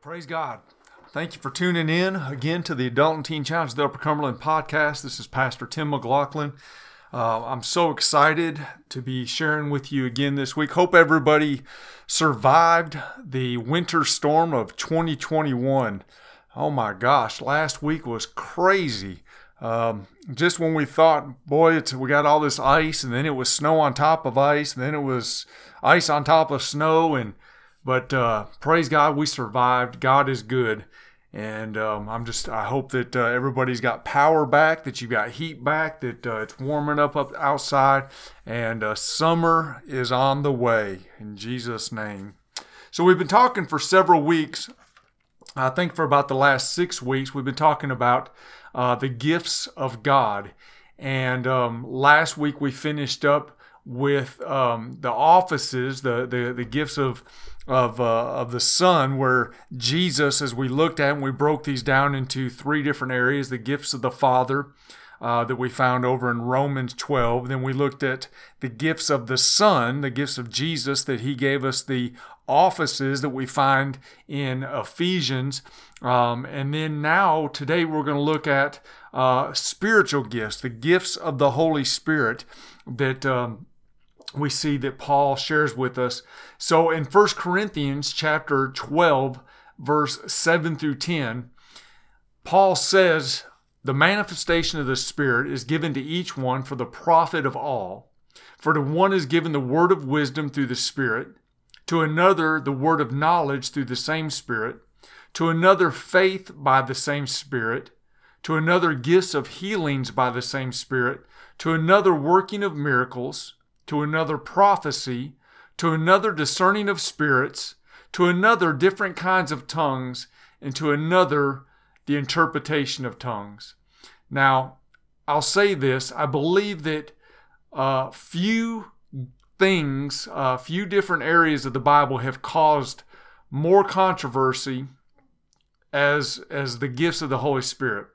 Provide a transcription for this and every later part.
Praise God. Thank you for tuning in again to the Adult and Teen Challenge of the Upper Cumberland podcast. This is Pastor Tim McLaughlin. Uh, I'm so excited to be sharing with you again this week. Hope everybody survived the winter storm of 2021. Oh my gosh, last week was crazy. Um, just when we thought, boy, we got all this ice, and then it was snow on top of ice, and then it was ice on top of snow, and but uh, praise God, we survived. God is good. And um, I'm just, I hope that uh, everybody's got power back, that you got heat back, that uh, it's warming up up outside, and uh, summer is on the way in Jesus' name. So we've been talking for several weeks. I think for about the last six weeks, we've been talking about uh, the gifts of God. And um, last week we finished up with um, the offices, the, the the gifts of of, uh, of the Son, where Jesus, as we looked at and we broke these down into three different areas the gifts of the Father uh, that we found over in Romans 12. Then we looked at the gifts of the Son, the gifts of Jesus, that He gave us the offices that we find in Ephesians. Um, and then now, today, we're going to look at uh, spiritual gifts, the gifts of the Holy Spirit that. Um, we see that Paul shares with us. So in 1 Corinthians chapter 12, verse 7 through 10, Paul says, The manifestation of the Spirit is given to each one for the profit of all. For to one is given the word of wisdom through the Spirit, to another the word of knowledge through the same Spirit, to another faith by the same Spirit, to another gifts of healings by the same Spirit, to another working of miracles to another prophecy, to another discerning of spirits, to another different kinds of tongues, and to another the interpretation of tongues. Now, I'll say this I believe that uh, few things, uh, few different areas of the Bible have caused more controversy as as the gifts of the Holy Spirit.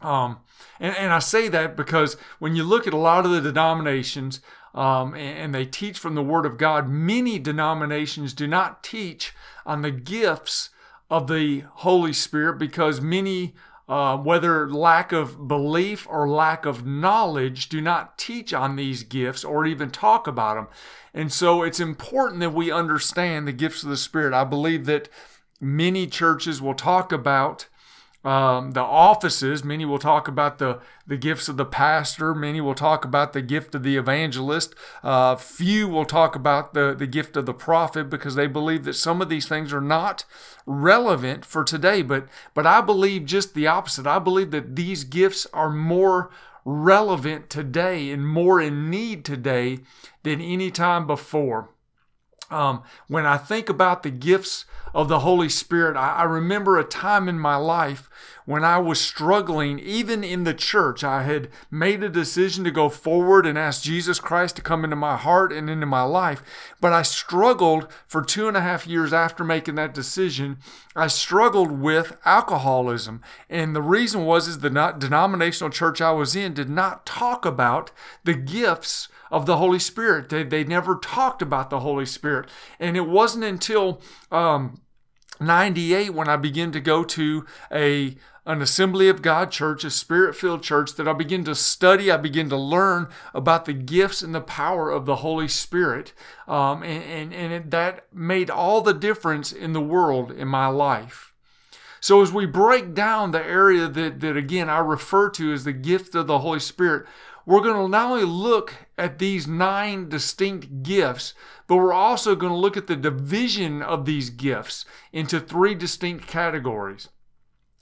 Um, and, and I say that because when you look at a lot of the denominations, um, and, they teach from the Word of God. Many denominations do not teach on the gifts of the Holy Spirit because many, uh, whether lack of belief or lack of knowledge, do not teach on these gifts or even talk about them. And so it's important that we understand the gifts of the Spirit. I believe that many churches will talk about um, the offices. Many will talk about the, the gifts of the pastor. Many will talk about the gift of the evangelist. Uh, few will talk about the, the gift of the prophet because they believe that some of these things are not relevant for today. But, but I believe just the opposite. I believe that these gifts are more relevant today and more in need today than any time before. Um, when I think about the gifts of the Holy Spirit, I, I, remember a time in my life when I was struggling, even in the church. I had made a decision to go forward and ask Jesus Christ to come into my heart and into my life, but I struggled for two and a half years after making that decision. I struggled with alcoholism, and the reason was is the denominational church I was in did not talk about the gifts of the Holy Spirit. They, they never talked about the Holy Spirit. And it wasn't until um, 98 when I began to go to a an Assembly of God church, a spirit filled church, that I begin to study, I begin to learn about the gifts and the power of the Holy Spirit. Um, and and, and it, that made all the difference in the world in my life. So, as we break down the area that, that again I refer to as the gift of the Holy Spirit, we're going to not only look at these nine distinct gifts, but we're also going to look at the division of these gifts into three distinct categories.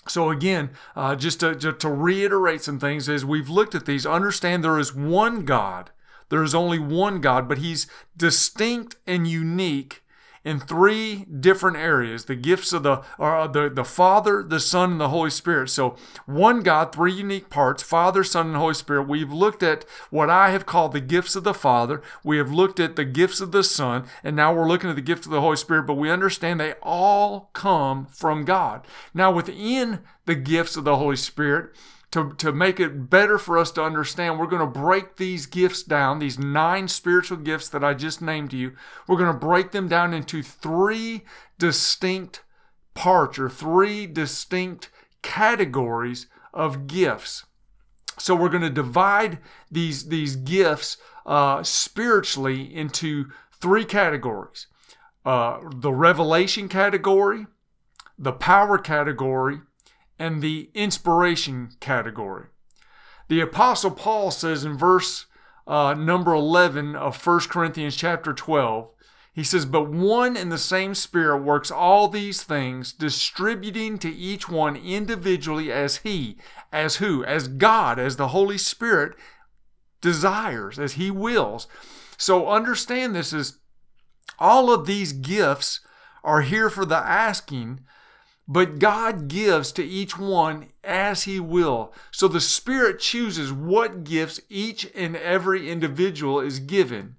So, again, uh, just, to, just to reiterate some things, as we've looked at these, understand there is one God. There is only one God, but He's distinct and unique in three different areas the gifts of the uh, the, the father the son and the holy spirit. So one god three unique parts father son and holy spirit. We've looked at what i have called the gifts of the father. We have looked at the gifts of the son and now we're looking at the gifts of the holy spirit but we understand they all come from god. Now within the gifts of the holy spirit to, to make it better for us to understand, we're going to break these gifts down, these nine spiritual gifts that I just named to you. We're going to break them down into three distinct parts or three distinct categories of gifts. So we're going to divide these, these gifts uh, spiritually into three categories uh, the revelation category, the power category, and the inspiration category. The Apostle Paul says in verse uh, number 11 of 1 Corinthians chapter 12, he says, But one and the same Spirit works all these things, distributing to each one individually as He, as who? As God, as the Holy Spirit desires, as He wills. So understand this is all of these gifts are here for the asking, but God gives to each one as He will. So the Spirit chooses what gifts each and every individual is given.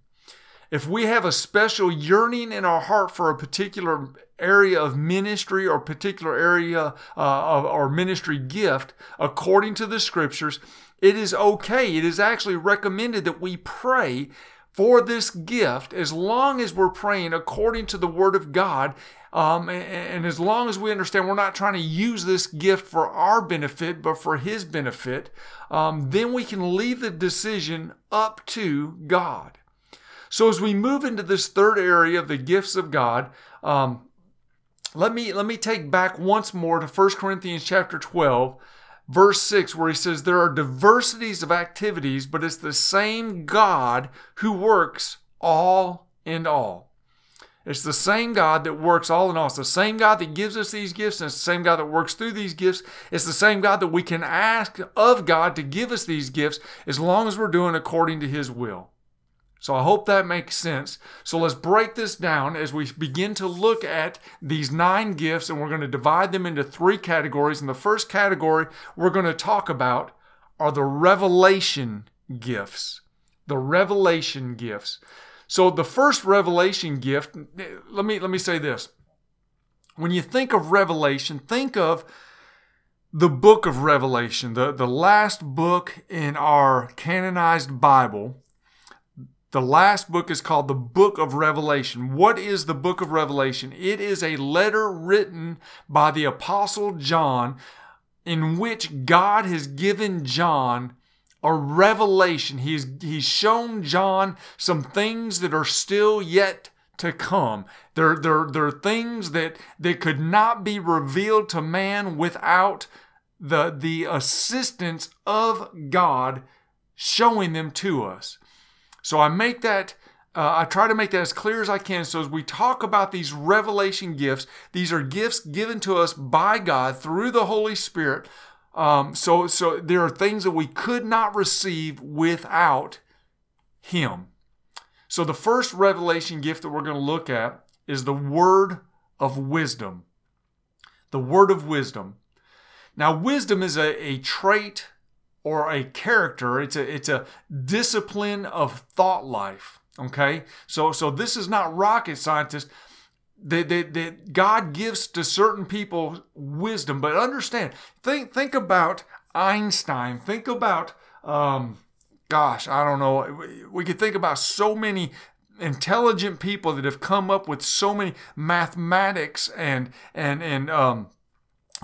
If we have a special yearning in our heart for a particular area of ministry or particular area uh, of our ministry gift, according to the scriptures, it is okay. It is actually recommended that we pray for this gift as long as we're praying according to the Word of God. Um, and, and as long as we understand we're not trying to use this gift for our benefit, but for His benefit, um, then we can leave the decision up to God. So as we move into this third area of the gifts of God, um, let me let me take back once more to 1 Corinthians chapter 12, verse 6, where he says, There are diversities of activities, but it's the same God who works all in all. It's the same God that works all in all. It's the same God that gives us these gifts, and it's the same God that works through these gifts. It's the same God that we can ask of God to give us these gifts as long as we're doing according to His will. So I hope that makes sense. So let's break this down as we begin to look at these nine gifts, and we're going to divide them into three categories. And the first category we're going to talk about are the revelation gifts. The revelation gifts. So the first revelation gift, let me let me say this. When you think of revelation, think of the book of Revelation, the, the last book in our canonized Bible the last book is called the Book of Revelation. What is the Book of Revelation? It is a letter written by the Apostle John in which God has given John a revelation. He's, he's shown John some things that are still yet to come. There, there, there are things that, that could not be revealed to man without the, the assistance of God showing them to us. So I make that uh, I try to make that as clear as I can. So, as we talk about these revelation gifts, these are gifts given to us by God through the Holy Spirit. Um, so, so there are things that we could not receive without Him. So, the first revelation gift that we're going to look at is the word of wisdom. The word of wisdom. Now, wisdom is a, a trait or a character. It's a it's a discipline of thought life. Okay, so so this is not rocket scientist. That, that, that God gives to certain people wisdom, but understand. Think think about Einstein. Think about um, gosh, I don't know. We could think about so many intelligent people that have come up with so many mathematics and and and um,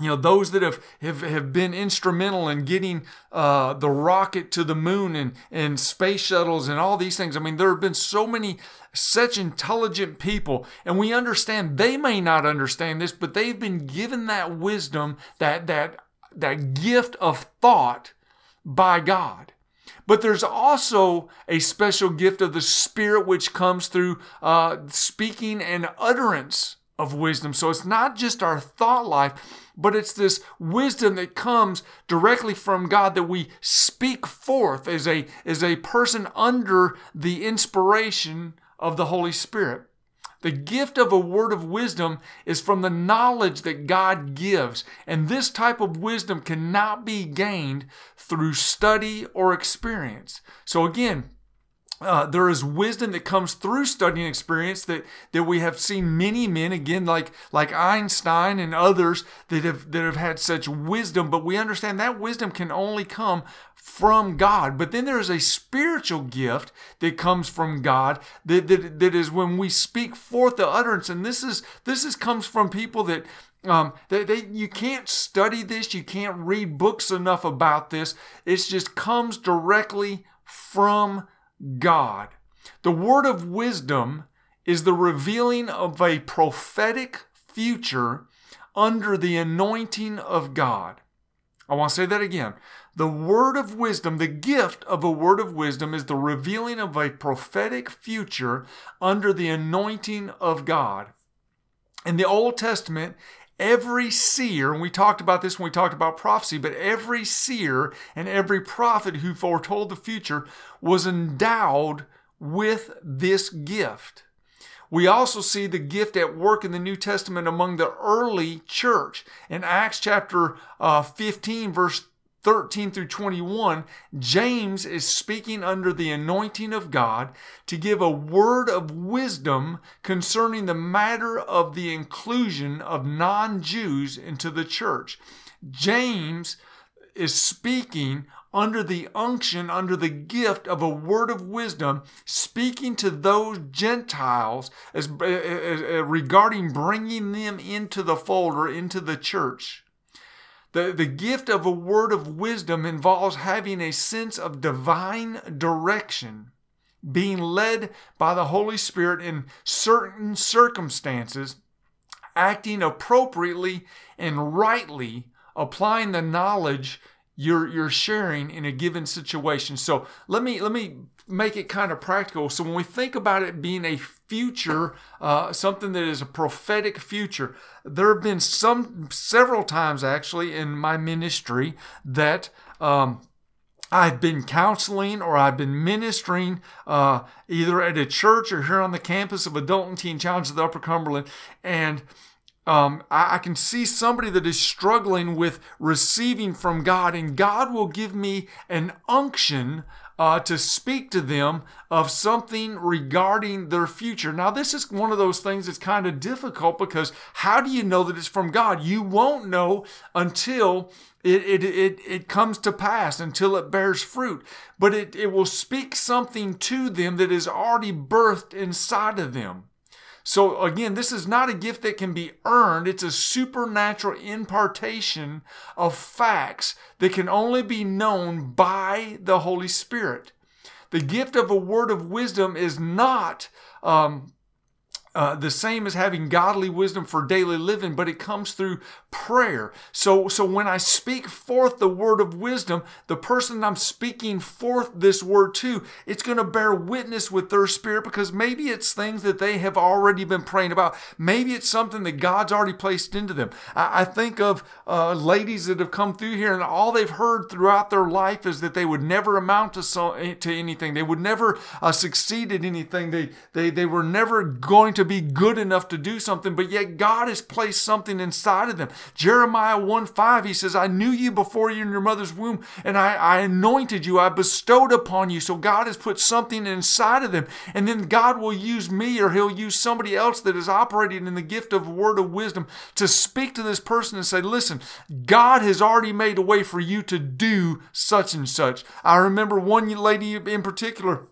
you know those that have, have, have been instrumental in getting uh, the rocket to the moon and, and space shuttles and all these things. I mean there have been so many such intelligent people and we understand they may not understand this but they've been given that wisdom that that that gift of thought by god. But there's also a special gift of the spirit which comes through uh, speaking and utterance of wisdom. So it's not just our thought life but it's this wisdom that comes directly from God that we speak forth as a, as a person under the inspiration of the Holy Spirit. The gift of a word of wisdom is from the knowledge that God gives, and this type of wisdom cannot be gained through study or experience. So, again, uh, there is wisdom that comes through studying experience that, that we have seen many men again like like Einstein and others that have that have had such wisdom but we understand that wisdom can only come from God but then there is a spiritual gift that comes from God that, that, that is when we speak forth the utterance and this is this is comes from people that Um, they, they, you can't study this. You can't read books enough about this. It just comes directly from God. The word of wisdom is the revealing of a prophetic future under the anointing of God. I want to say that again. The word of wisdom, the gift of a word of wisdom, is the revealing of a prophetic future under the anointing of God. In the Old Testament, every seer, and we talked about this when we talked about prophecy, but every seer and every prophet who foretold the future was endowed with this gift. We also see the gift at work in the New Testament among the early church. In Acts chapter uh, 15, verse 13 through 21, James is speaking under the anointing of God to give a word of wisdom concerning the matter of the inclusion of non Jews into the church. James is speaking under the unction, under the gift of a word of wisdom, speaking to those Gentiles as, as, as, regarding bringing them into the fold or into the church. The, the gift of a word of wisdom involves having a sense of divine direction, being led by the Holy Spirit in certain circumstances, acting appropriately and rightly, applying the knowledge you're you're sharing in a given situation. So let me let me make it kind of practical. So when we think about it being a future, uh, something that is a prophetic future, there have been some several times actually in my ministry that. Um, I've been counseling or I've been ministering uh, either at a church or here on the campus of Adult and Teen Challenge of the Upper Cumberland, and um, I, I, can see somebody that is struggling with receiving from God, and God will give me an unction uh, to speak to them of something regarding their future. Now, this is one of those things that's kind of difficult because how do you know that it's from God? You won't know until it, it, it, it comes to pass, until it bears fruit. But it, it will speak something to them that is already birthed inside of them. So, again, this is not a gift that can be earned. It's a supernatural impartation of facts that can only be known by the Holy Spirit. The gift of a word of wisdom is not um, uh, the same as having godly wisdom for daily living, but it comes through prayer. So, so when I speak forth the word of wisdom, the person I'm speaking forth this word to, it's going to bear witness with their spirit because maybe it's things that they have already been praying about. Maybe it's something that God's already placed into them. I, I think of uh, ladies that have come through here and all they've heard throughout their life is that they would never amount to, so, to anything. They would never uh, succeed at anything. They, they, they were never going to be good enough to do something, but yet God has placed something inside of them. Jeremiah 1 5, he says, I knew you before you in your mother's womb, and I, I anointed you, I bestowed upon you. So God has put something inside of them. And then God will use me or he'll use somebody else that is operating in the gift of word of wisdom to speak to this person and say, Listen, God has already made a way for you to do such and such. I remember one lady in particular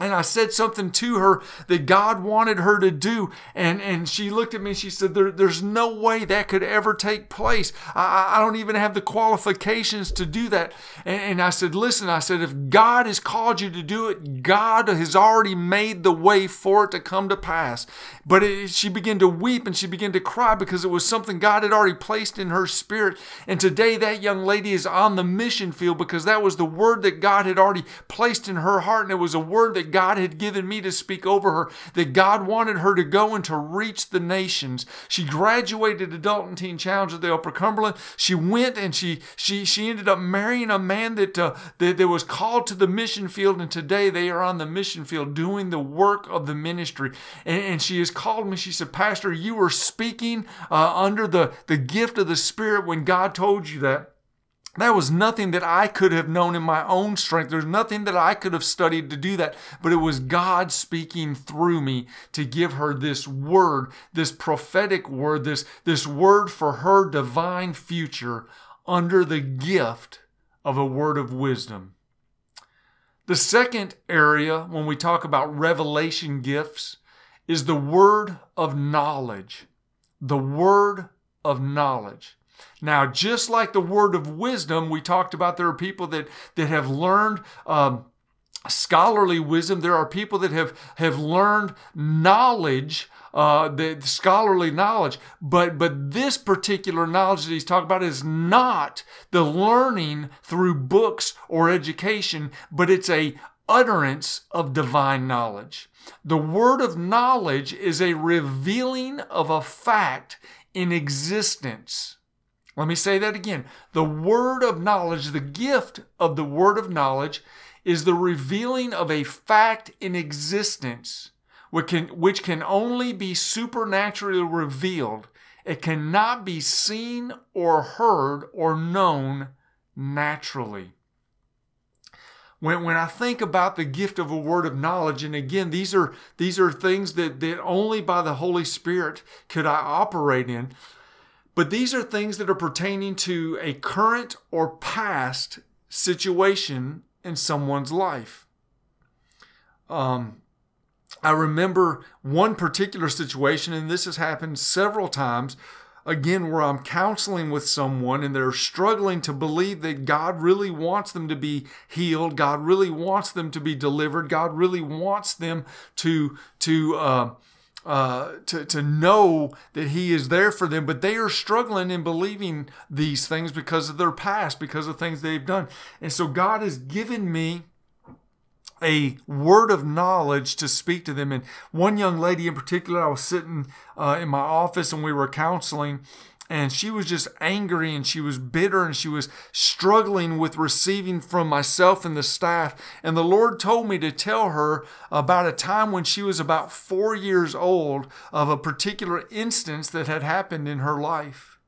and I said something to her that God wanted her to do. And, and she looked at me and she said, there, There's no way that could ever take place. I, I don't even have the qualifications to do that. And, and I said, Listen, I said, if God has called you to do it, God has already made the way for it to come to pass. But it, she began to weep and she began to cry because it was something God had already placed in her spirit. And today that young lady is on the mission field because that was the word that God had already placed in her heart. And it was a word that God had given me to speak over her, that God wanted her to go and to reach the nations. She graduated Adult and Teen Challenge at the Upper Cumberland. She went and she she she ended up marrying a man that, uh, that, that was called to the mission field, and today they are on the mission field doing the work of the ministry. And, and she has called me. She said, Pastor, you were speaking uh, under the, the gift of the Spirit when God told you that. That was nothing that I could have known in my own strength. There's nothing that I could have studied to do that, but it was God speaking through me to give her this word, this prophetic word, this, this word for her divine future under the gift of a word of wisdom. The second area when we talk about revelation gifts is the word of knowledge. The word of knowledge. Now, just like the word of wisdom, we talked about there are people that, that have learned um, scholarly wisdom. There are people that have, have learned knowledge, uh, the scholarly knowledge. But, but this particular knowledge that he's talking about is not the learning through books or education, but it's a utterance of divine knowledge. The word of knowledge is a revealing of a fact in existence. Let me say that again. The word of knowledge, the gift of the word of knowledge, is the revealing of a fact in existence, which can, which can only be supernaturally revealed. It cannot be seen or heard or known naturally. When, when I think about the gift of a word of knowledge, and again, these are these are things that, that only by the Holy Spirit could I operate in. But these are things that are pertaining to a current or past situation in someone's life. Um, I remember one particular situation, and this has happened several times. Again, where I'm counseling with someone and they're struggling to believe that God really wants them to be healed, God really wants them to be delivered, God really wants them to to uh, uh, to, to know that He is there for them, but they are struggling in believing these things because of their past, because of things they've done. And so God has given me a word of knowledge to speak to them. And one young lady in particular, I was sitting uh, in my office and we were counseling, and she was just angry and she was bitter and she was struggling with receiving from myself and the staff. And the Lord told me to tell her about a time when she was about four years old of a particular instance that had happened in her life.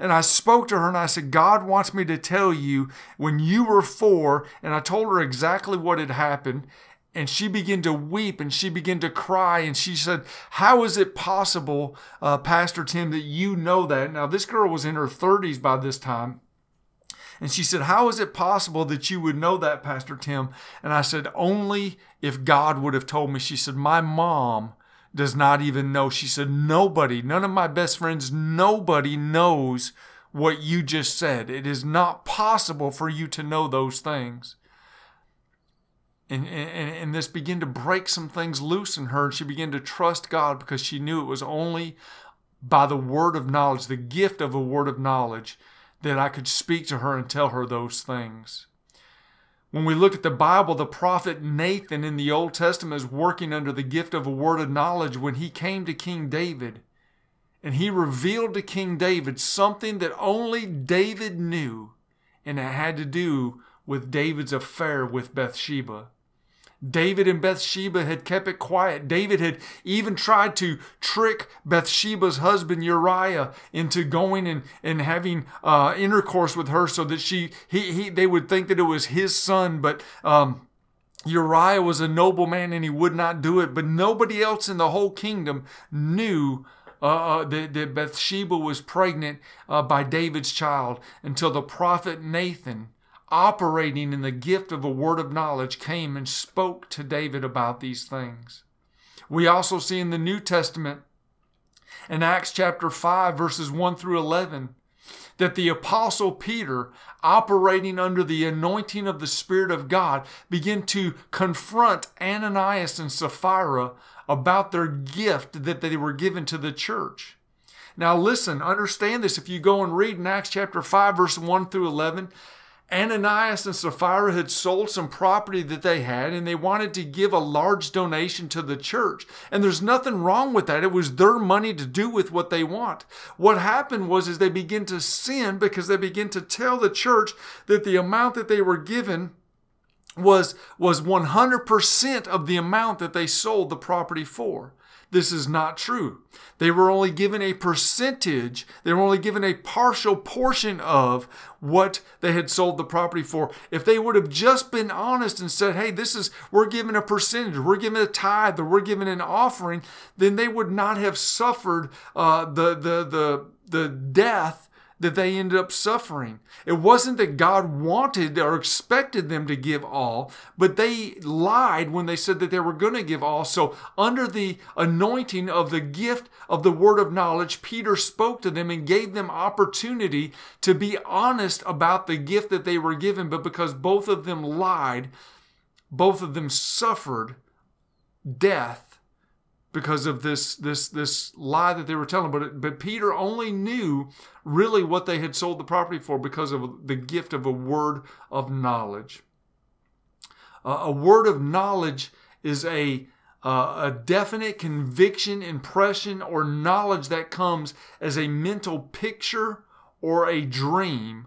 And I spoke to her and I said, God wants me to tell you when you were four, and I told her exactly what had happened and she began to weep and she began to cry and she said how is it possible uh, pastor tim that you know that? Now this girl was in her 30s by this time and she said how is it possible that you would know that pastor tim? And i said only if god would have told me. She said my mom does not even know. She said nobody none of my best friends nobody knows what you just said. It is not possible for you to know those things and, and, and this began to break some things loose in her. And she began to trust God because she knew it was only by the word of knowledge, the gift of a word of knowledge, that I could speak to her and tell her those things. When we look at the Bible, the prophet Nathan in the Old Testament is working under the gift of a word of knowledge when he came to King David. And he revealed to King David something that only David knew, and it had to do with David's affair with Bathsheba. David and Bathsheba had kept it quiet. David had even tried to trick Bathsheba's husband Uriah into going and, and having uh, intercourse with her so that she he, he they would think that it was his son, but um, Uriah was a noble man and he would not do it. But nobody else in the whole kingdom knew uh, uh, that, that, Bathsheba was pregnant uh, by David's child until the prophet Nathan operating in the gift of a word of knowledge, came and spoke to David about these things. We also see in the New Testament, in Acts chapter 5, verses 1 through 11, that the apostle Peter, operating under the anointing of the Spirit of God, began to confront Ananias and Sapphira about their gift that they were given to the church. Now, listen, understand this. If you go and read in Acts chapter 5, verse 1 through 11, Ananias and Sapphira had sold some property that they had and they wanted to give a large donation to the church. And there's nothing wrong with that. It was their money to do with what they want. What happened was is they begin to sin because they begin to tell the church that the amount that they were given was was 100% of the amount that they sold the property for. This is not true. They were only given a percentage, they were only given a partial portion of what they had sold the property for. If they would have just been honest and said, hey, this is, we're giving a percentage, we're giving a tithe, or we're giving an offering, then they would not have suffered uh, the, the, the, the death that they ended up suffering. It wasn't that God wanted or expected them to give all, but they lied when they said that they were going to give all. So, under the anointing of the gift of the word of knowledge, Peter spoke to them and gave them opportunity to be honest about the gift that they were given. But because both of them lied, both of them suffered death because of this this this lie that they were telling but but Peter only knew really what they had sold the property for because of the gift of a word of knowledge uh, a word of knowledge is a uh, a definite conviction impression or knowledge that comes as a mental picture or a dream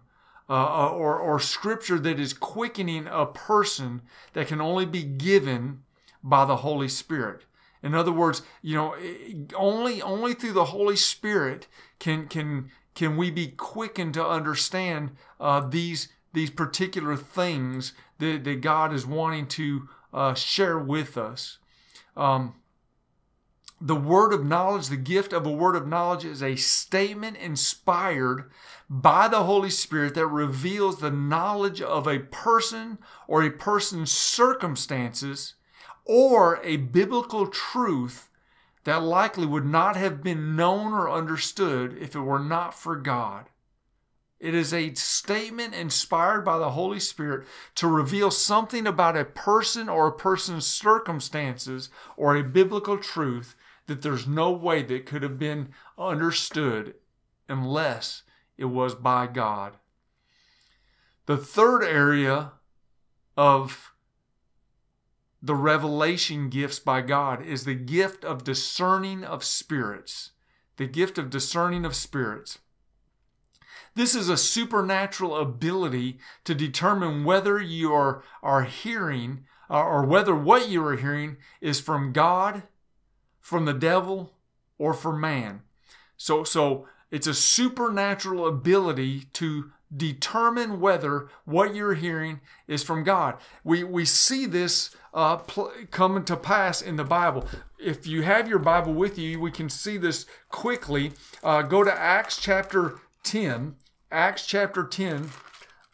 uh, uh or, or scripture that is quickening a person that can only be given by the Holy Spirit. In other words, you know, only only through the Holy Spirit can can can we be quickened to understand uh, these these particular things that, that God is wanting to uh, share with us. Um, the word of knowledge, the gift of a word of knowledge, is a statement inspired by the Holy Spirit that reveals the knowledge of a person or a person's circumstances or a biblical truth that likely would not have been known or understood if it were not for God. It is a statement inspired by the Holy Spirit to reveal something about a person or a person's circumstances or a biblical truth that there's no way that could have been understood unless it was by God. The third area of the revelation gifts by God is the gift of discerning of spirits. The gift of discerning of spirits. This is a supernatural ability to determine whether you are, are hearing uh, or whether what you are hearing is from God, from the devil, or from man. So, so it's a supernatural ability to determine whether what you're hearing is from God. We, we see this uh, pl- coming to pass in the Bible. If you have your Bible with you, we can see this quickly. Uh, go to Acts chapter 10. Acts chapter 10,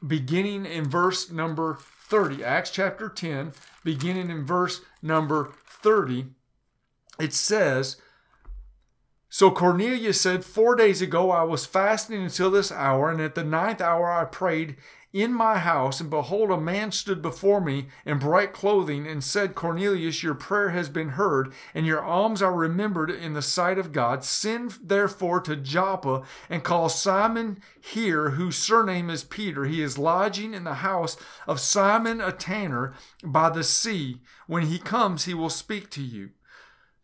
beginning in verse number 30. Acts chapter 10, beginning in verse number 30. It says, so Cornelius said, Four days ago I was fasting until this hour, and at the ninth hour I prayed in my house, and behold, a man stood before me in bright clothing, and said, Cornelius, your prayer has been heard, and your alms are remembered in the sight of God. Send therefore to Joppa, and call Simon here, whose surname is Peter. He is lodging in the house of Simon a tanner by the sea. When he comes, he will speak to you.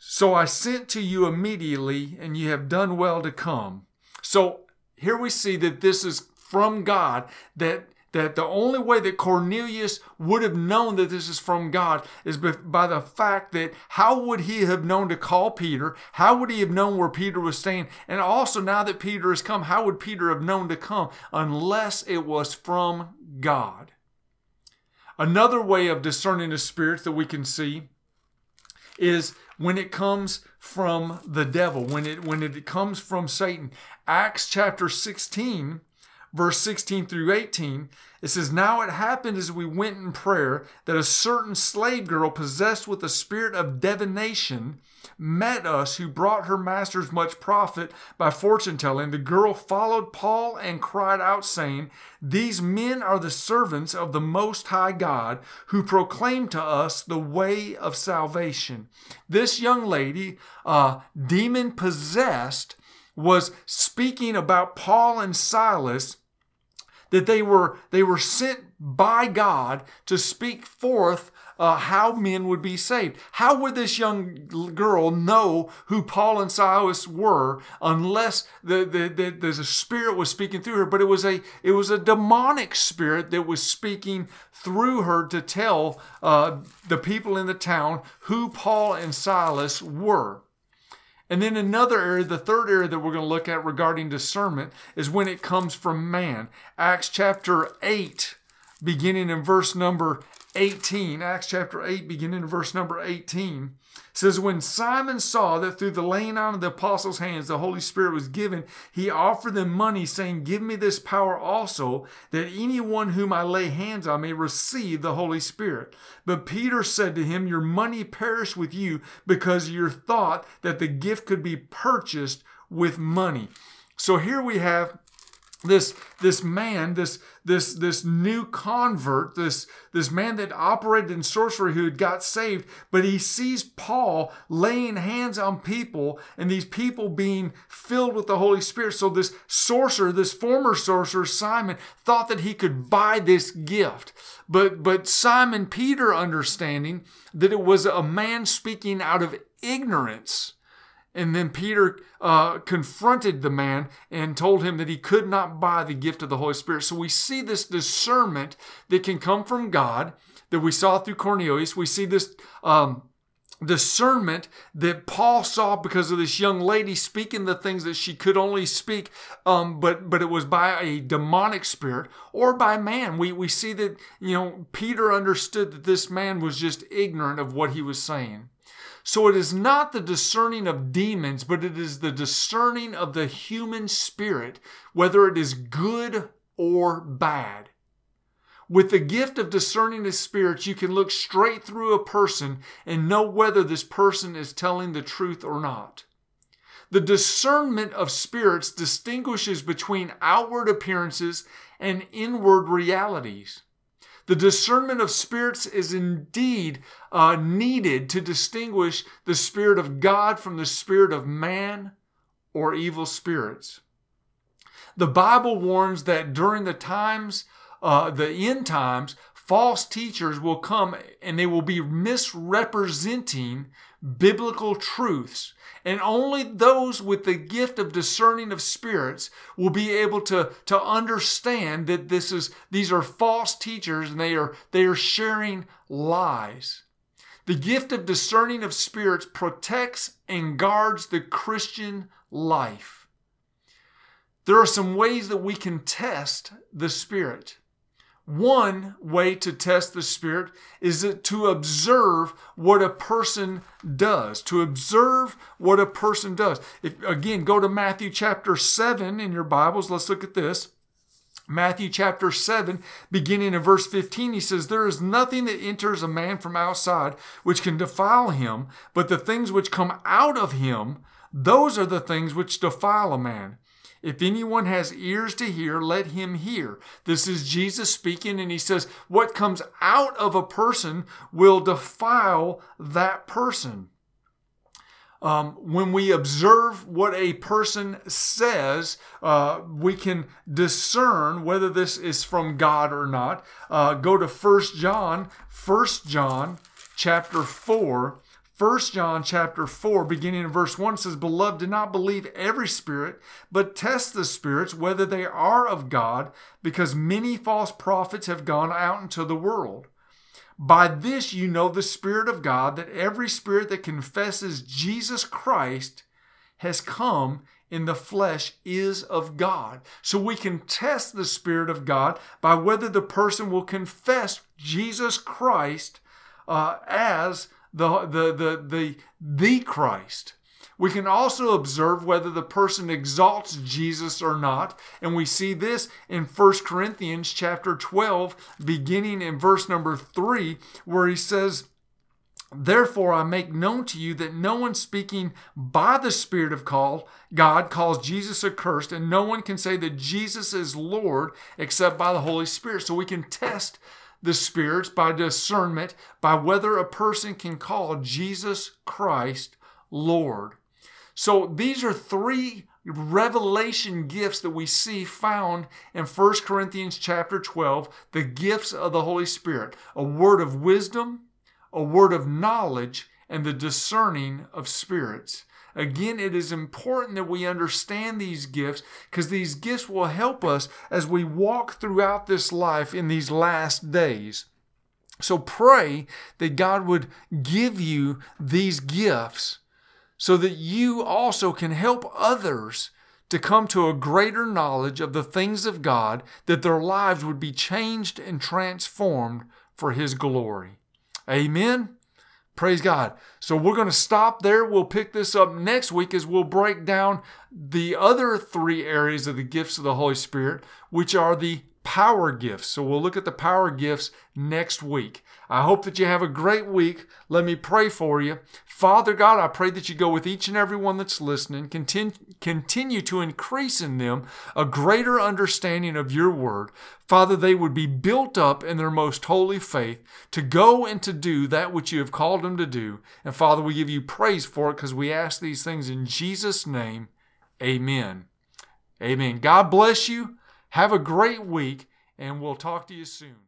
So I sent to you immediately, and you have done well to come. So here we see that this is from God, that that the only way that Cornelius would have known that this is from God is by the fact that how would he have known to call Peter? How would he have known where Peter was staying? And also, now that Peter has come, how would Peter have known to come unless it was from God? Another way of discerning the spirits that we can see is when it comes from the devil, when it when it comes from Satan. Acts chapter 16 verse 16 through 18, it says, Now it happened as we went in prayer that a certain slave girl possessed with a spirit of divination met us, who brought her masters much profit by fortune telling. The girl followed Paul and cried out, saying, These men are the servants of the Most High God, who proclaim to us the way of salvation. This young lady, uh, demon possessed, was speaking about Paul and Silas that they were they were sent by God to speak forth uh, how men would be saved. How would this young girl know who Paul and Silas were unless the, the, the, the spirit was speaking through her? But it was a it was a demonic spirit that was speaking through her to tell uh, the people in the town who Paul and Silas were. And then another area, the third area that we're going to look at regarding discernment is when it comes from man. Acts chapter 8, beginning in verse number 18. Acts chapter 8, beginning in verse number 18 says when Simon saw that through the laying on of the apostles' hands the Holy Spirit was given, he offered them money, saying, Give me this power also, that anyone whom I lay hands on may receive the Holy Spirit. But Peter said to him, Your money perish with you, because your thought that the gift could be purchased with money. So here we have this this man this this this new convert this this man that operated in sorcery who had got saved but he sees paul laying hands on people and these people being filled with the holy spirit. So this sorcerer this former sorcerer simon thought that he could buy this gift. But but simon peter understanding that it was a man speaking out of ignorance and then Peter uh, confronted the man and told him that he could not buy the gift of the Holy Spirit. So we see this discernment that can come from God that we saw through Cornelius. We see this um, discernment that Paul saw because of this young lady speaking the things that she could only speak, um, but but it was by a demonic spirit or by man. We we see that you know Peter understood that this man was just ignorant of what he was saying. So it is not the discerning of demons, but it is the discerning of the human spirit, whether it is good or bad. With the gift of discerning the spirits, you can look straight through a person and know whether this person is telling the truth or not. The discernment of spirits distinguishes between outward appearances and inward realities. The discernment of spirits is indeed uh, needed to distinguish the Spirit of God from the Spirit of man or evil spirits. The Bible warns that during the times, uh, the end times, false teachers will come and they will be misrepresenting biblical truths. And only those with the gift of discerning of spirits will be able to, to understand that this is these are false teachers and they are they are sharing lies. The gift of discerning of spirits protects and guards the Christian life. There are some ways that we can test the Spirit. One way to test the Spirit is to observe what a person does. To observe what a person does. If, again, go to Matthew chapter 7 in your Bibles. Let's look at this. Matthew chapter 7, beginning in verse 15, he says, There is nothing that enters a man from outside which can defile him, but the things which come out of him, those are the things which defile a man. If anyone has ears to hear, let him hear. This is Jesus speaking, and he says, What comes out of a person will defile that person. Um, when we observe what a person says, uh, we can discern whether this is from God or not. Uh, go to First John, First John chapter 4 1 John chapter 4, beginning in verse 1 says, Beloved, do not believe every spirit, but test the spirits whether they are of God, because many false prophets have gone out into the world. By this you know the Spirit of God, that every spirit that confesses Jesus Christ has come in the flesh is of God. So we can test the Spirit of God by whether the person will confess Jesus Christ uh, as the, the, the, the, the Christ. We can also observe whether the person exalts Jesus or not, and we see this in 1 Corinthians chapter 12, beginning in verse number 3, where he says, Therefore, I make known to you that no one speaking by the Spirit of call, God calls Jesus accursed, and no one can say that Jesus is Lord except by the Holy Spirit. So we can test the spirits by discernment by whether a person can call Jesus Christ Lord. So these are three revelation gifts that we see found in 1 Corinthians chapter 12, the gifts of the Holy Spirit, a word of wisdom, a word of knowledge, and the discerning of spirits. Again, it is important that we understand these gifts because these gifts will help us as we walk throughout this life in these last days. So pray that God would give you these gifts so that you also can help others to come to a greater knowledge of the things of God, that their lives would be changed and transformed for His glory. Amen. Praise God. So we're going to stop there. We'll pick this up next week as we'll break down the other three areas of the gifts of the Holy Spirit, which are the power gifts. So we'll look at the power gifts next week. I hope that you have a great week. Let me pray for you. Father God, I pray that you go with each and every one that's listening. Continue, continue to increase in them a greater understanding of your word. Father, they would be built up in their most holy faith to go and to do that which you have called them to do. And Father, we give you praise for it because we ask these things in Jesus' name. Amen. Amen. God bless you. Have a great week, and we'll talk to you soon.